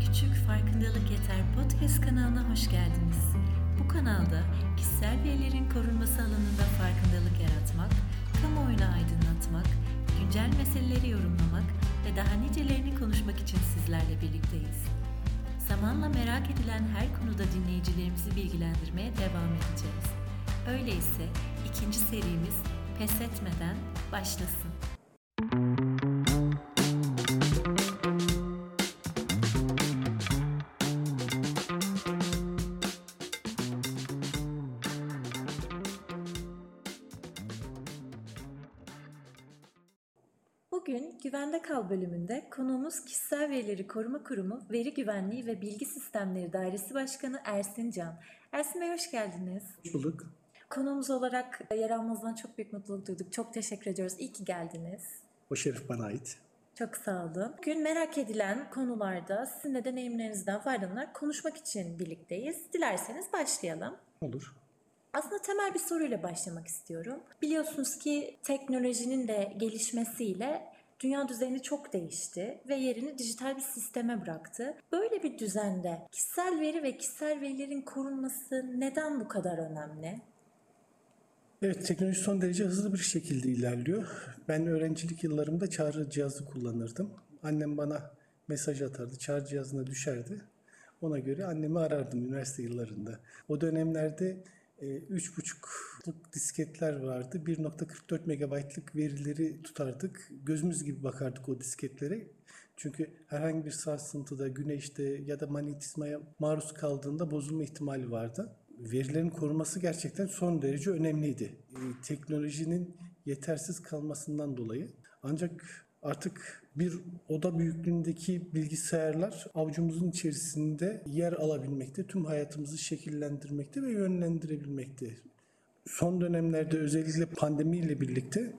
Küçük Farkındalık Yeter podcast kanalına hoş geldiniz. Bu kanalda kişisel verilerin korunması alanında farkındalık yaratmak, kamuoyunu aydınlatmak, güncel meseleleri yorumlamak ve daha nicelerini konuşmak için sizlerle birlikteyiz. Zamanla merak edilen her konuda dinleyicilerimizi bilgilendirmeye devam edeceğiz. Öyleyse ikinci serimiz pes etmeden başlasın. Güvende Kal bölümünde konuğumuz Kişisel Verileri Koruma Kurumu Veri Güvenliği ve Bilgi Sistemleri Dairesi Başkanı Ersin Can. Ersin Bey hoş geldiniz. Hoş bulduk. Konuğumuz olarak yer almanızdan çok büyük mutluluk duyduk. Çok teşekkür ediyoruz. İyi ki geldiniz. O şeref bana ait. Çok sağ olun. Bugün merak edilen konularda sizin de deneyimlerinizden faydalanarak konuşmak için birlikteyiz. Dilerseniz başlayalım. Olur. Aslında temel bir soruyla başlamak istiyorum. Biliyorsunuz ki teknolojinin de gelişmesiyle dünya düzeni çok değişti ve yerini dijital bir sisteme bıraktı. Böyle bir düzende kişisel veri ve kişisel verilerin korunması neden bu kadar önemli? Evet, teknoloji son derece hızlı bir şekilde ilerliyor. Ben öğrencilik yıllarımda çağrı cihazı kullanırdım. Annem bana mesaj atardı, çağrı cihazına düşerdi. Ona göre annemi arardım üniversite yıllarında. O dönemlerde 3.5'luk disketler vardı. 1.44 megabaytlık verileri tutardık. Gözümüz gibi bakardık o disketlere. Çünkü herhangi bir sarsıntıda, güneşte ya da manyetizmaya maruz kaldığında bozulma ihtimali vardı. Verilerin korunması gerçekten son derece önemliydi. E, teknolojinin yetersiz kalmasından dolayı. Ancak artık bir oda büyüklüğündeki bilgisayarlar avucumuzun içerisinde yer alabilmekte, tüm hayatımızı şekillendirmekte ve yönlendirebilmekte. Son dönemlerde özellikle pandemiyle birlikte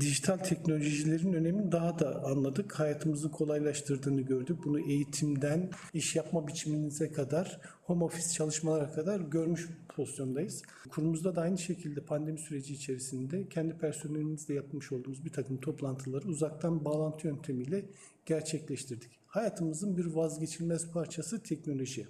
dijital teknolojilerin önemini daha da anladık. Hayatımızı kolaylaştırdığını gördük. Bunu eğitimden iş yapma biçiminize kadar, home office çalışmalara kadar görmüş pozisyondayız. Kurumumuzda da aynı şekilde pandemi süreci içerisinde kendi personelimizle yapmış olduğumuz bir takım toplantıları uzaktan bağlantı yöntemiyle gerçekleştirdik. Hayatımızın bir vazgeçilmez parçası teknoloji.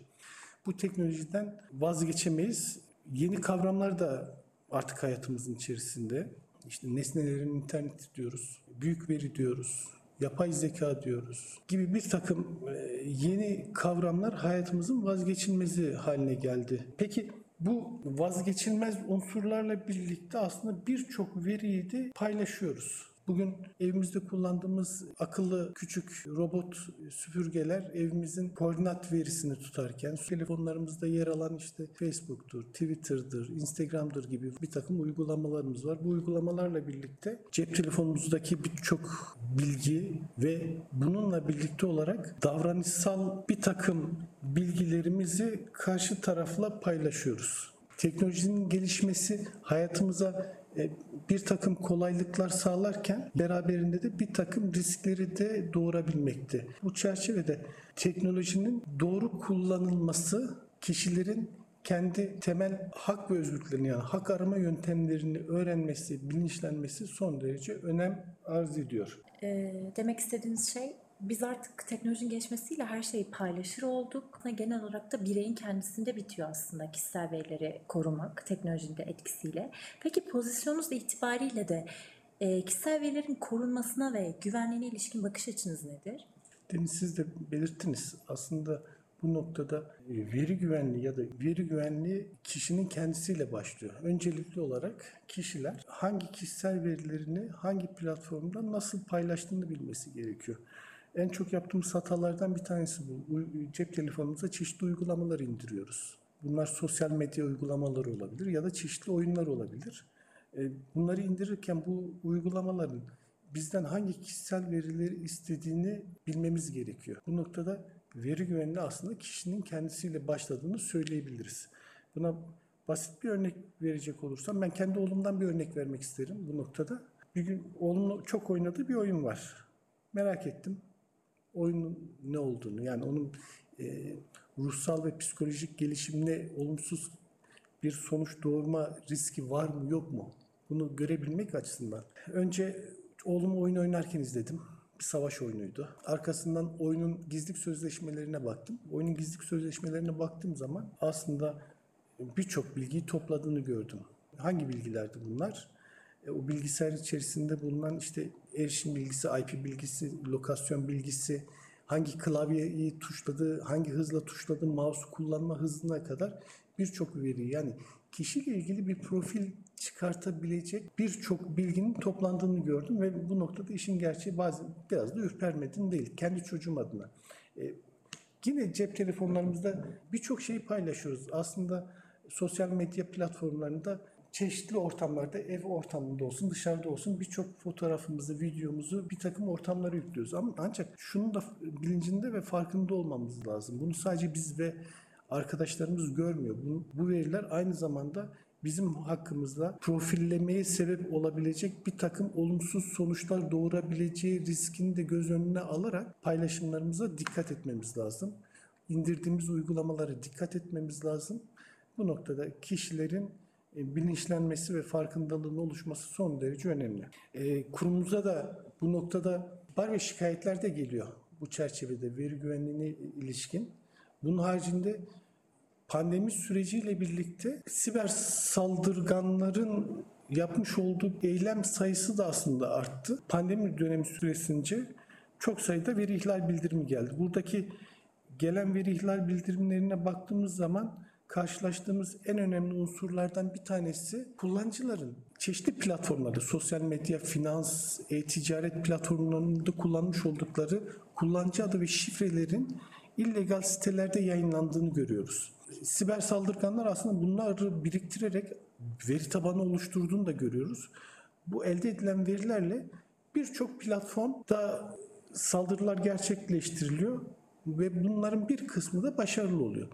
Bu teknolojiden vazgeçemeyiz. Yeni kavramlar da artık hayatımızın içerisinde. İşte nesnelerin interneti diyoruz, büyük veri diyoruz, yapay zeka diyoruz gibi bir takım e, yeni kavramlar hayatımızın vazgeçilmezi haline geldi. Peki bu vazgeçilmez unsurlarla birlikte aslında birçok veriyi de paylaşıyoruz. Bugün evimizde kullandığımız akıllı küçük robot süpürgeler evimizin koordinat verisini tutarken telefonlarımızda yer alan işte Facebook'tur, Twitter'dır, Instagram'dır gibi bir takım uygulamalarımız var. Bu uygulamalarla birlikte cep telefonumuzdaki birçok bilgi ve bununla birlikte olarak davranışsal bir takım bilgilerimizi karşı tarafla paylaşıyoruz. Teknolojinin gelişmesi hayatımıza bir takım kolaylıklar sağlarken beraberinde de bir takım riskleri de doğurabilmekte. Bu çerçevede teknolojinin doğru kullanılması kişilerin kendi temel hak ve özgürlüklerini yani hak arama yöntemlerini öğrenmesi, bilinçlenmesi son derece önem arz ediyor. E, demek istediğiniz şey biz artık teknolojinin gelişmesiyle her şeyi paylaşır olduk. Genel olarak da bireyin kendisinde bitiyor aslında kişisel verileri korumak teknolojinin de etkisiyle. Peki pozisyonunuz itibariyle de e, kişisel verilerin korunmasına ve güvenliğine ilişkin bakış açınız nedir? Demin siz de belirttiniz. Aslında bu noktada e, veri güvenliği ya da veri güvenliği kişinin kendisiyle başlıyor. Öncelikli olarak kişiler hangi kişisel verilerini hangi platformda nasıl paylaştığını bilmesi gerekiyor. En çok yaptığımız hatalardan bir tanesi bu. Cep telefonumuza çeşitli uygulamalar indiriyoruz. Bunlar sosyal medya uygulamaları olabilir ya da çeşitli oyunlar olabilir. E, bunları indirirken bu uygulamaların bizden hangi kişisel verileri istediğini bilmemiz gerekiyor. Bu noktada veri güvenliği aslında kişinin kendisiyle başladığını söyleyebiliriz. Buna basit bir örnek verecek olursam ben kendi oğlumdan bir örnek vermek isterim bu noktada. Bir gün oğlumun çok oynadığı bir oyun var. Merak ettim oyunun ne olduğunu yani onun e, ruhsal ve psikolojik gelişimine olumsuz bir sonuç doğurma riski var mı yok mu? Bunu görebilmek açısından. Önce oğlumu oyun oynarken izledim. bir savaş oyunuydu. Arkasından oyunun gizlilik sözleşmelerine baktım. Oyunun gizlilik sözleşmelerine baktığım zaman aslında birçok bilgiyi topladığını gördüm. Hangi bilgilerdi bunlar? E, o bilgisayar içerisinde bulunan işte erişim bilgisi, IP bilgisi, lokasyon bilgisi, hangi klavyeyi tuşladığı, hangi hızla tuşladığı, mouse kullanma hızına kadar birçok veri yani kişiyle ilgili bir profil çıkartabilecek birçok bilginin toplandığını gördüm ve bu noktada işin gerçeği bazen biraz da ürpermedim değil. Kendi çocuğum adına. E, yine cep telefonlarımızda birçok şeyi paylaşıyoruz. Aslında sosyal medya platformlarında çeşitli ortamlarda ev ortamında olsun dışarıda olsun birçok fotoğrafımızı, videomuzu bir takım ortamlara yüklüyoruz. Ama ancak şunun da bilincinde ve farkında olmamız lazım. Bunu sadece biz ve arkadaşlarımız görmüyor. Bu, bu veriler aynı zamanda bizim hakkımızda profillemeye sebep olabilecek bir takım olumsuz sonuçlar doğurabileceği riskini de göz önüne alarak paylaşımlarımıza dikkat etmemiz lazım. İndirdiğimiz uygulamalara dikkat etmemiz lazım. Bu noktada kişilerin bilinçlenmesi ve farkındalığın oluşması son derece önemli. E, kurumumuza da bu noktada bar ve şikayetler de geliyor bu çerçevede veri güvenliğine ilişkin. Bunun haricinde pandemi süreciyle birlikte siber saldırganların yapmış olduğu eylem sayısı da aslında arttı. Pandemi dönemi süresince çok sayıda veri ihlal bildirimi geldi. Buradaki gelen veri ihlal bildirimlerine baktığımız zaman karşılaştığımız en önemli unsurlardan bir tanesi kullanıcıların çeşitli platformlarda, sosyal medya, finans, e-ticaret platformlarında kullanmış oldukları kullanıcı adı ve şifrelerin illegal sitelerde yayınlandığını görüyoruz. Siber saldırganlar aslında bunları biriktirerek veri tabanı oluşturduğunu da görüyoruz. Bu elde edilen verilerle birçok platformda saldırılar gerçekleştiriliyor ve bunların bir kısmı da başarılı oluyor.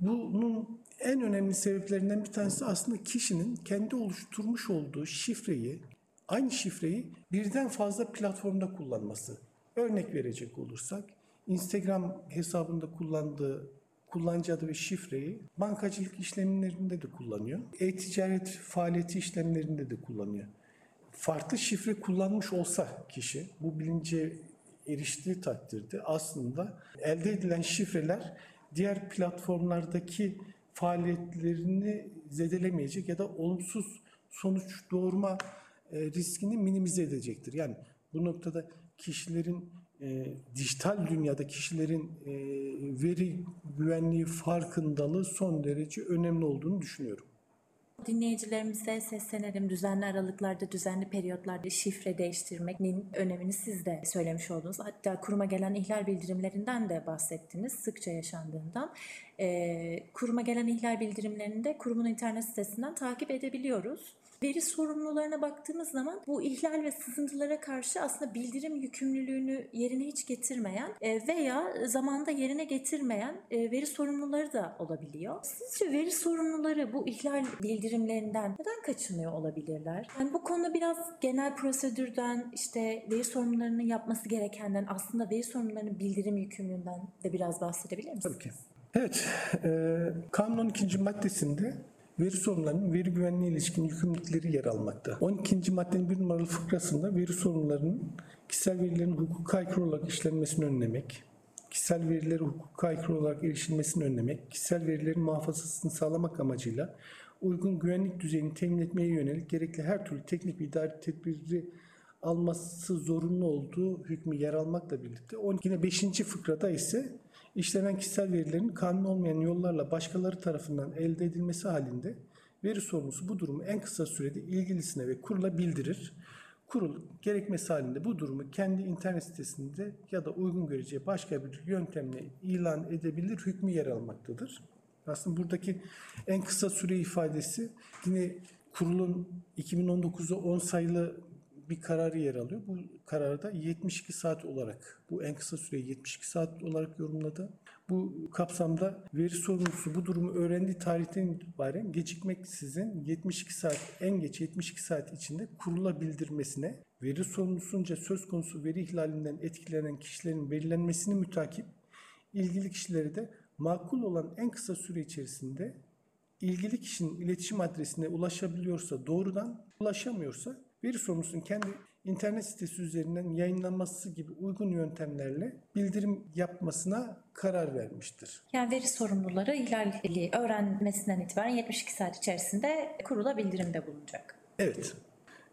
Bunun en önemli sebeplerinden bir tanesi aslında kişinin kendi oluşturmuş olduğu şifreyi, aynı şifreyi birden fazla platformda kullanması. Örnek verecek olursak, Instagram hesabında kullandığı kullanıcı adı ve şifreyi bankacılık işlemlerinde de kullanıyor. E-ticaret faaliyeti işlemlerinde de kullanıyor. Farklı şifre kullanmış olsa kişi bu bilince eriştiği takdirde aslında elde edilen şifreler diğer platformlardaki faaliyetlerini zedelemeyecek ya da olumsuz sonuç doğurma e, riskini minimize edecektir. Yani bu noktada kişilerin e, dijital dünyada kişilerin e, veri güvenliği farkındalığı son derece önemli olduğunu düşünüyorum. Dinleyicilerimize seslenelim. Düzenli aralıklarda, düzenli periyotlarda şifre değiştirmenin önemini siz de söylemiş oldunuz. Hatta kuruma gelen ihlal bildirimlerinden de bahsettiniz sıkça yaşandığından. E, kuruma gelen ihlal bildirimlerini de kurumun internet sitesinden takip edebiliyoruz. Veri sorumlularına baktığımız zaman bu ihlal ve sızıntılara karşı aslında bildirim yükümlülüğünü yerine hiç getirmeyen e, veya zamanda yerine getirmeyen e, veri sorumluları da olabiliyor. Sizce veri sorumluları bu ihlal bildirimlerinden neden kaçınıyor olabilirler? Yani bu konuda biraz genel prosedürden işte veri sorumlularının yapması gerekenden aslında veri sorumlularının bildirim yükümlülüğünden de biraz bahsedebilir misiniz? Tabii ki. Evet, e, kanunun ikinci maddesinde veri sorunlarının veri güvenliğine ilişkin yükümlülükleri yer almakta. 12. maddenin bir numaralı fıkrasında veri sorunlarının kişisel verilerin hukuka aykırı olarak işlenmesini önlemek, kişisel verilere hukuka aykırı olarak erişilmesini önlemek, kişisel verilerin muhafazasını sağlamak amacıyla uygun güvenlik düzeyini temin etmeye yönelik gerekli her türlü teknik ve idari tedbiri alması zorunlu olduğu hükmü yer almakla birlikte 12. yine 5. fıkrada ise işlenen kişisel verilerin kanun olmayan yollarla başkaları tarafından elde edilmesi halinde veri sorumlusu bu durumu en kısa sürede ilgilisine ve kurula bildirir. Kurul gerekmesi halinde bu durumu kendi internet sitesinde ya da uygun göreceği başka bir yöntemle ilan edebilir hükmü yer almaktadır. Aslında buradaki en kısa süre ifadesi yine kurulun 2019'da 10 sayılı bir kararı yer alıyor. Bu kararda 72 saat olarak, bu en kısa süreyi 72 saat olarak yorumladı. Bu kapsamda veri sorumlusu bu durumu öğrendiği tarihten itibaren gecikmeksizin 72 saat, en geç 72 saat içinde kurula bildirmesine, veri sorumlusunca söz konusu veri ihlalinden etkilenen kişilerin belirlenmesini mütakip, ilgili kişileri de makul olan en kısa süre içerisinde ilgili kişinin iletişim adresine ulaşabiliyorsa doğrudan, ulaşamıyorsa veri sorumlusunun kendi internet sitesi üzerinden yayınlanması gibi uygun yöntemlerle bildirim yapmasına karar vermiştir. Yani veri sorumluları ihlali öğrenmesinden itibaren 72 saat içerisinde kurula bildirimde bulunacak. Evet.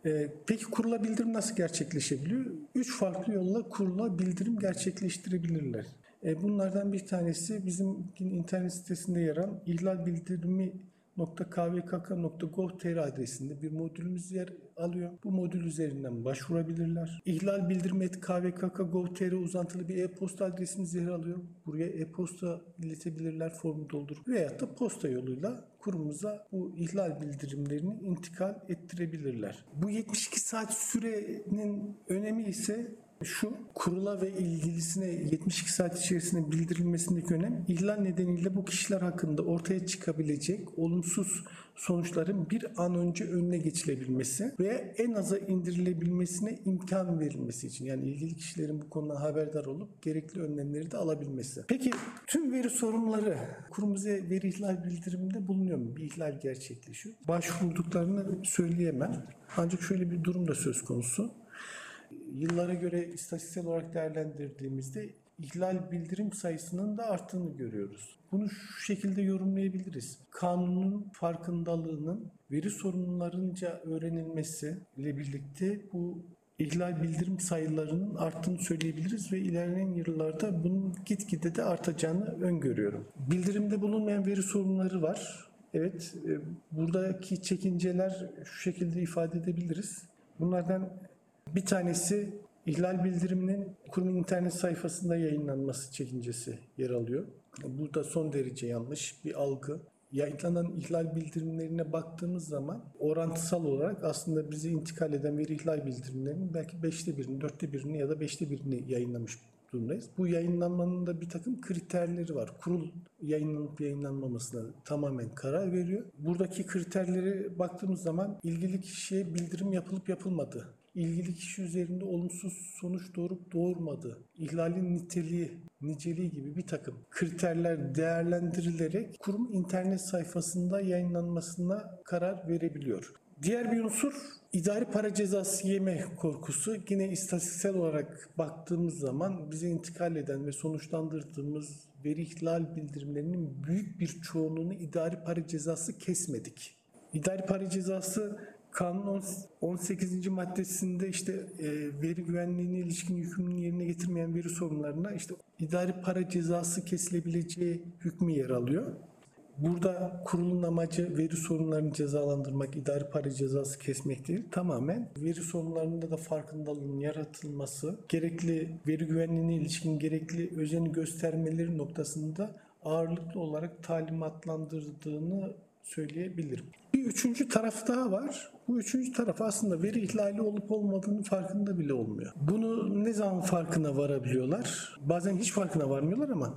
Ee, peki kurula bildirim nasıl gerçekleşebiliyor? Üç farklı yolla kurula bildirim gerçekleştirebilirler. Ee, bunlardan bir tanesi bizim internet sitesinde yer alan ihlal bildirimi .kvkk.gov.tr adresinde bir modülümüz yer alıyor. Bu modül üzerinden başvurabilirler. İhlal bildirimi kvkk.gov.tr uzantılı bir e-posta adresimiz yer alıyor. Buraya e-posta iletebilirler, formu doldurup veyahut da posta yoluyla kurumumuza bu ihlal bildirimlerini intikal ettirebilirler. Bu 72 saat sürenin önemi ise şu kurula ve ilgilisine 72 saat içerisinde bildirilmesindeki önem ihlal nedeniyle bu kişiler hakkında ortaya çıkabilecek olumsuz sonuçların bir an önce önüne geçilebilmesi ve en aza indirilebilmesine imkan verilmesi için yani ilgili kişilerin bu konuda haberdar olup gerekli önlemleri de alabilmesi. Peki tüm veri sorunları kurumuza veri ihlal bildiriminde bulunuyor mu? Bir ihlal gerçekleşiyor. Başvurduklarını söyleyemem. Ancak şöyle bir durum da söz konusu yıllara göre istatistiksel olarak değerlendirdiğimizde ihlal bildirim sayısının da arttığını görüyoruz. Bunu şu şekilde yorumlayabiliriz. Kanunun farkındalığının veri sorunlarınca öğrenilmesi ile birlikte bu ihlal bildirim sayılarının arttığını söyleyebiliriz ve ilerleyen yıllarda bunun gitgide de artacağını öngörüyorum. Bildirimde bulunmayan veri sorunları var. Evet, e, buradaki çekinceler şu şekilde ifade edebiliriz. Bunlardan bir tanesi ihlal bildiriminin kurumun internet sayfasında yayınlanması çekincesi yer alıyor. Bu da son derece yanlış bir algı. Yayınlanan ihlal bildirimlerine baktığımız zaman orantısal olarak aslında bize intikal eden veri ihlal bildirimlerinin belki beşte birini, dörtte birini ya da beşte birini yayınlamış durumdayız. Bu yayınlanmanın da bir takım kriterleri var. Kurul yayınlanıp yayınlanmamasına tamamen karar veriyor. Buradaki kriterlere baktığımız zaman ilgili kişiye bildirim yapılıp yapılmadı ilgili kişi üzerinde olumsuz sonuç doğurup doğurmadı, ihlalin niteliği, niceliği gibi bir takım kriterler değerlendirilerek kurum internet sayfasında yayınlanmasına karar verebiliyor. Diğer bir unsur idari para cezası yeme korkusu. Yine istatistiksel olarak baktığımız zaman bize intikal eden ve sonuçlandırdığımız veri ihlal bildirimlerinin büyük bir çoğunluğunu idari para cezası kesmedik. İdari para cezası Kanun 18. maddesinde işte e, veri güvenliğine ilişkin yükümlülüğünü yerine getirmeyen veri sorunlarına işte idari para cezası kesilebileceği hükmü yer alıyor. Burada kurulun amacı veri sorunlarını cezalandırmak, idari para cezası kesmek değil. Tamamen veri sorunlarında da farkındalığın yaratılması, gerekli veri güvenliğine ilişkin gerekli özeni göstermeleri noktasında ağırlıklı olarak talimatlandırdığını söyleyebilirim. Bir üçüncü taraf daha var. Bu üçüncü taraf aslında veri ihlali olup olmadığını farkında bile olmuyor. Bunu ne zaman farkına varabiliyorlar? Bazen hiç farkına varmıyorlar ama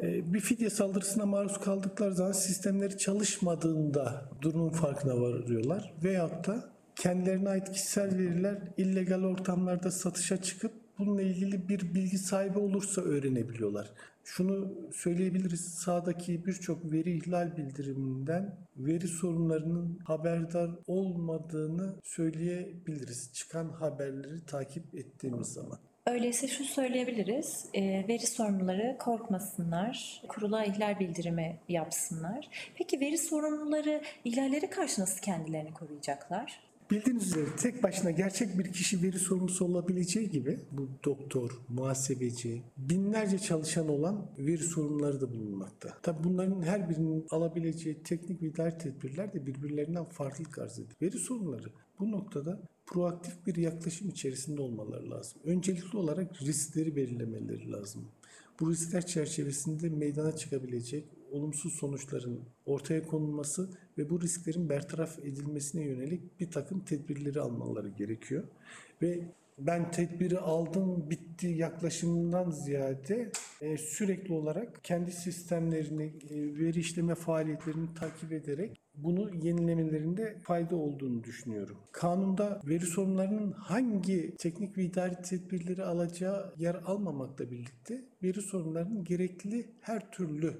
e, bir fidye saldırısına maruz kaldıkları zaman sistemleri çalışmadığında durumun farkına varıyorlar. Veyahut da kendilerine ait kişisel veriler illegal ortamlarda satışa çıkıp bununla ilgili bir bilgi sahibi olursa öğrenebiliyorlar. Şunu söyleyebiliriz. Sağdaki birçok veri ihlal bildiriminden veri sorunlarının haberdar olmadığını söyleyebiliriz. Çıkan haberleri takip ettiğimiz zaman. Öyleyse şu söyleyebiliriz. E, veri sorumluları korkmasınlar, kurula ihlal bildirimi yapsınlar. Peki veri sorumluları ihlalleri karşı nasıl kendilerini koruyacaklar? Bildiğiniz üzere tek başına gerçek bir kişi veri sorumlusu olabileceği gibi bu doktor, muhasebeci, binlerce çalışan olan veri sorumluları da bulunmakta. Tabi bunların her birinin alabileceği teknik ve idari tedbirler de birbirlerinden farklılık arz ediyor. Veri sorumluları bu noktada proaktif bir yaklaşım içerisinde olmaları lazım. Öncelikli olarak riskleri belirlemeleri lazım. Bu riskler çerçevesinde meydana çıkabilecek olumsuz sonuçların ortaya konulması ve bu risklerin bertaraf edilmesine yönelik bir takım tedbirleri almaları gerekiyor. Ve ben tedbiri aldım bitti yaklaşımından ziyade e, sürekli olarak kendi sistemlerini, e, veri işleme faaliyetlerini takip ederek bunu yenilemelerinde fayda olduğunu düşünüyorum. Kanunda veri sorunlarının hangi teknik ve idari tedbirleri alacağı yer almamakla birlikte veri sorunlarının gerekli her türlü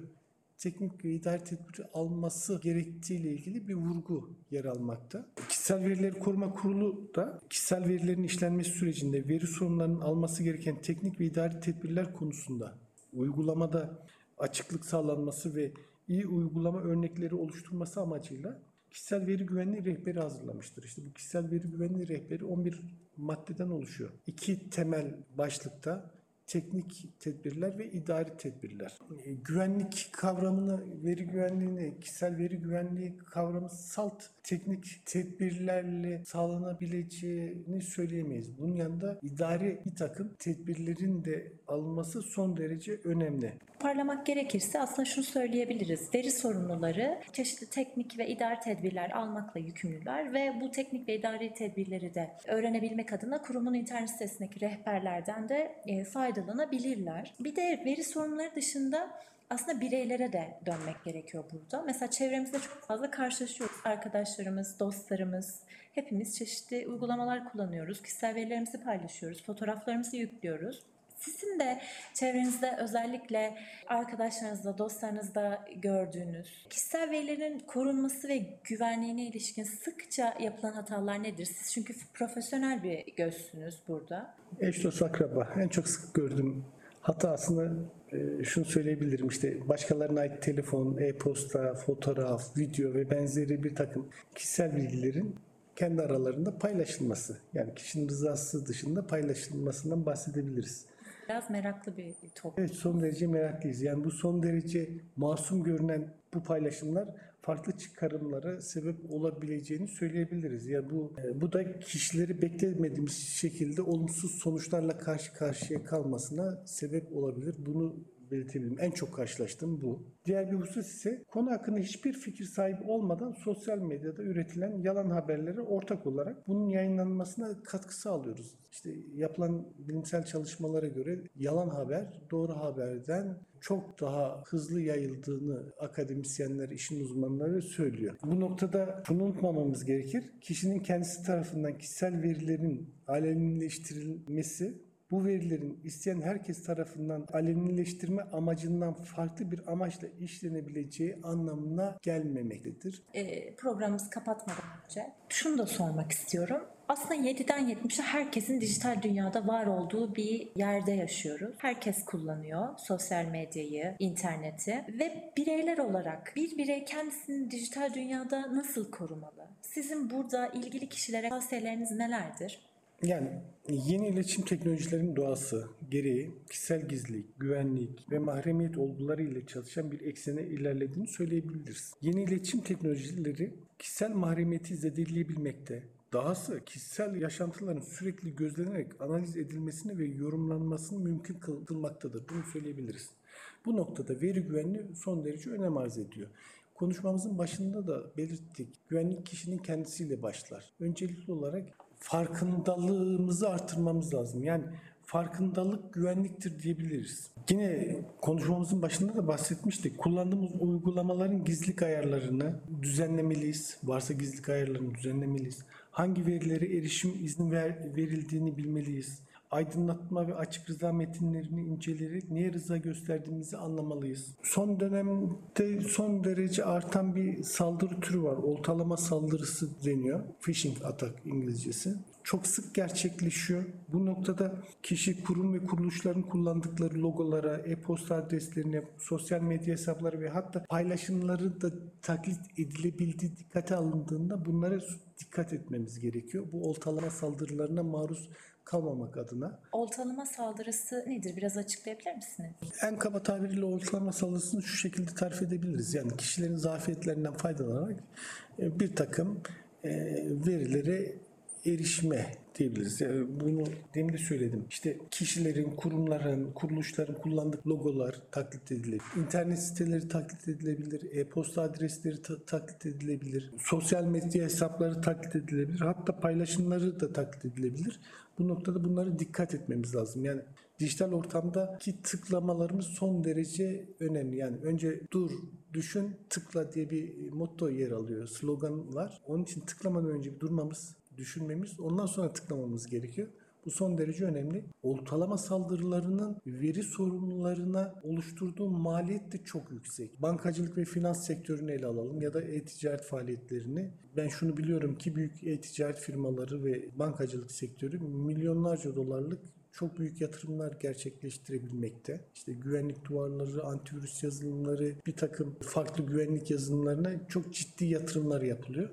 teknik ve idari tedbir alması gerektiğiyle ilgili bir vurgu yer almakta. Kişisel Verileri Koruma Kurulu da kişisel verilerin işlenmesi sürecinde veri sorunlarının alması gereken teknik ve idari tedbirler konusunda uygulamada açıklık sağlanması ve iyi uygulama örnekleri oluşturması amacıyla kişisel veri güvenliği rehberi hazırlamıştır. İşte bu kişisel veri güvenliği rehberi 11 maddeden oluşuyor. İki temel başlıkta teknik tedbirler ve idari tedbirler. E, güvenlik kavramını, veri güvenliğini, kişisel veri güvenliği kavramı salt teknik tedbirlerle sağlanabileceğini söyleyemeyiz. Bunun yanında idari bir takım tedbirlerin de alınması son derece önemli. Parlamak gerekirse aslında şunu söyleyebiliriz. Veri sorumluları çeşitli teknik ve idari tedbirler almakla yükümlüler ve bu teknik ve idari tedbirleri de öğrenebilmek adına kurumun internet sitesindeki rehberlerden de e, faydalanabilirler. Bir de veri sorumluları dışında aslında bireylere de dönmek gerekiyor burada. Mesela çevremizde çok fazla karşılaşıyoruz. Arkadaşlarımız, dostlarımız, hepimiz çeşitli uygulamalar kullanıyoruz. Kişisel verilerimizi paylaşıyoruz, fotoğraflarımızı yüklüyoruz. Sizin de çevrenizde özellikle arkadaşlarınızda, dostlarınızda gördüğünüz kişisel verilerin korunması ve güvenliğine ilişkin sıkça yapılan hatalar nedir? Siz çünkü profesyonel bir gözsünüz burada. Eş dost akraba en çok sık gördüğüm hata aslında e, şunu söyleyebilirim işte başkalarına ait telefon, e-posta, fotoğraf, video ve benzeri bir takım kişisel bilgilerin kendi aralarında paylaşılması. Yani kişinin rızası dışında paylaşılmasından bahsedebiliriz. Biraz meraklı bir toplum. Evet son derece meraklıyız. Yani bu son derece masum görünen bu paylaşımlar farklı çıkarımlara sebep olabileceğini söyleyebiliriz. Yani bu e, bu da kişileri beklemediğimiz şekilde olumsuz sonuçlarla karşı karşıya kalmasına sebep olabilir. Bunu belirtebilirim. En çok karşılaştığım bu. Diğer bir husus ise konu hakkında hiçbir fikir sahibi olmadan sosyal medyada üretilen yalan haberlere ortak olarak bunun yayınlanmasına katkı sağlıyoruz. İşte yapılan bilimsel çalışmalara göre yalan haber doğru haberden çok daha hızlı yayıldığını akademisyenler, işin uzmanları söylüyor. Bu noktada şunu unutmamamız gerekir. Kişinin kendisi tarafından kişisel verilerin alenileştirilmesi bu verilerin isteyen herkes tarafından alenileştirme amacından farklı bir amaçla işlenebileceği anlamına gelmemektedir. E, programımızı kapatmadan önce şunu da sormak istiyorum. Aslında 7'den 70'e herkesin dijital dünyada var olduğu bir yerde yaşıyoruz. Herkes kullanıyor sosyal medyayı, interneti ve bireyler olarak bir birey kendisini dijital dünyada nasıl korumalı? Sizin burada ilgili kişilere tavsiyeleriniz nelerdir? Yani yeni iletişim teknolojilerinin doğası gereği kişisel gizlilik, güvenlik ve mahremiyet olguları ile çalışan bir eksene ilerlediğini söyleyebiliriz. Yeni iletişim teknolojileri kişisel mahremiyeti zedeleyebilmekte, dahası kişisel yaşantıların sürekli gözlenerek analiz edilmesini ve yorumlanmasını mümkün kılmaktadır. Bunu söyleyebiliriz. Bu noktada veri güvenliği son derece önem arz ediyor. Konuşmamızın başında da belirttik. Güvenlik kişinin kendisiyle başlar. Öncelikli olarak farkındalığımızı artırmamız lazım. Yani farkındalık güvenliktir diyebiliriz. Yine konuşmamızın başında da bahsetmiştik. Kullandığımız uygulamaların gizlilik ayarlarını düzenlemeliyiz. Varsa gizlilik ayarlarını düzenlemeliyiz. Hangi verilere erişim izni ver, verildiğini bilmeliyiz. Aydınlatma ve açık rıza metinlerini inceleyerek neye rıza gösterdiğimizi anlamalıyız. Son dönemde son derece artan bir saldırı türü var. Oltalama saldırısı deniyor. Phishing atak İngilizcesi çok sık gerçekleşiyor. Bu noktada kişi, kurum ve kuruluşların kullandıkları logolara, e-posta adreslerine, sosyal medya hesapları ve hatta paylaşımları da taklit edilebildiği dikkate alındığında bunlara dikkat etmemiz gerekiyor. Bu oltalama saldırılarına maruz kalmamak adına. Oltalama saldırısı nedir? Biraz açıklayabilir misiniz? En kaba tabiriyle oltalama saldırısını şu şekilde tarif edebiliriz. Yani kişilerin zafiyetlerinden faydalanarak e, bir takım e, verileri erişme diyebiliriz. Yani bunu demin de söyledim. İşte kişilerin, kurumların, kuruluşların kullandığı logolar taklit edilebilir. İnternet siteleri taklit edilebilir. E-posta adresleri ta- taklit edilebilir. Sosyal medya hesapları taklit edilebilir. Hatta paylaşımları da taklit edilebilir. Bu noktada bunlara dikkat etmemiz lazım. Yani dijital ortamdaki tıklamalarımız son derece önemli. Yani önce dur, düşün, tıkla diye bir motto yer alıyor. Slogan var. Onun için tıklamadan önce bir durmamız düşünmemiz, ondan sonra tıklamamız gerekiyor. Bu son derece önemli. Oltalama saldırılarının veri sorumlularına oluşturduğu maliyet de çok yüksek. Bankacılık ve finans sektörünü ele alalım ya da e-ticaret faaliyetlerini. Ben şunu biliyorum ki büyük e-ticaret firmaları ve bankacılık sektörü milyonlarca dolarlık çok büyük yatırımlar gerçekleştirebilmekte. İşte güvenlik duvarları, antivirüs yazılımları, bir takım farklı güvenlik yazılımlarına çok ciddi yatırımlar yapılıyor.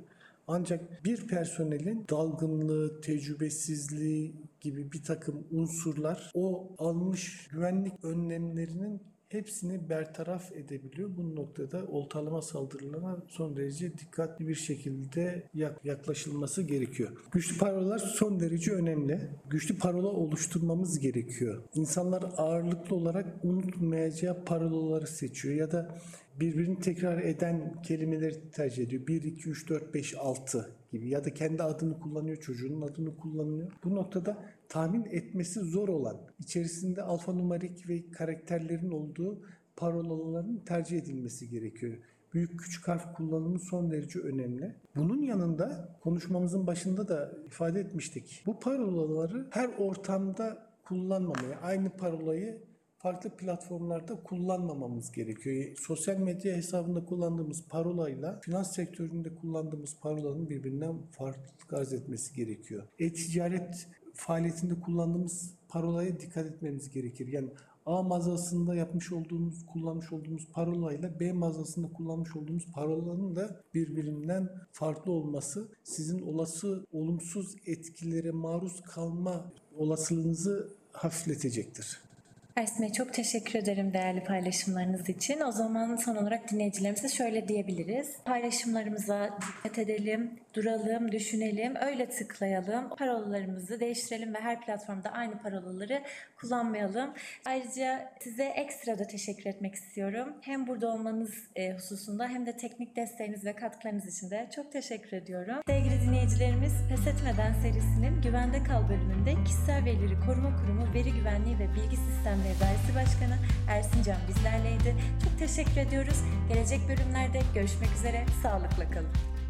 Ancak bir personelin dalgınlığı, tecrübesizliği gibi bir takım unsurlar o almış güvenlik önlemlerinin hepsini bertaraf edebiliyor. Bu noktada oltalama saldırılarına son derece dikkatli bir şekilde yaklaşılması gerekiyor. Güçlü parolalar son derece önemli. Güçlü parola oluşturmamız gerekiyor. İnsanlar ağırlıklı olarak unutmayacağı parolaları seçiyor ya da birbirini tekrar eden kelimeleri tercih ediyor. 1, 2, 3, 4, 5, 6 gibi ya da kendi adını kullanıyor, çocuğunun adını kullanıyor. Bu noktada tahmin etmesi zor olan, içerisinde alfanumarik ve karakterlerin olduğu parolaların tercih edilmesi gerekiyor. Büyük küçük harf kullanımı son derece önemli. Bunun yanında konuşmamızın başında da ifade etmiştik. Bu parolaları her ortamda kullanmamaya, aynı parolayı farklı platformlarda kullanmamamız gerekiyor. Sosyal medya hesabında kullandığımız parolayla finans sektöründe kullandığımız parolanın birbirinden farklılık arz etmesi gerekiyor. E-ticaret faaliyetinde kullandığımız parolaya dikkat etmemiz gerekir. Yani A mağazasında yapmış olduğumuz, kullanmış olduğumuz parolayla B mağazasında kullanmış olduğumuz parolanın da birbirinden farklı olması sizin olası olumsuz etkilere maruz kalma olasılığınızı hafifletecektir. Bey çok teşekkür ederim değerli paylaşımlarınız için. O zaman son olarak dinleyicilerimize şöyle diyebiliriz. Paylaşımlarımıza dikkat edelim, duralım, düşünelim, öyle tıklayalım. Parolalarımızı değiştirelim ve her platformda aynı parolaları kullanmayalım. Ayrıca size ekstra da teşekkür etmek istiyorum. Hem burada olmanız e, hususunda hem de teknik desteğiniz ve katkılarınız için de çok teşekkür ediyorum. Sevgili dinleyicilerimiz, Pes Etmeden serisinin Güvende Kal bölümünde Kişisel Verileri Koruma Kurumu Veri Güvenliği ve Bilgi Sistemleri Dairesi Başkanı Ersin Can bizlerleydi. Çok teşekkür ediyoruz. Gelecek bölümlerde görüşmek üzere. Sağlıkla kalın.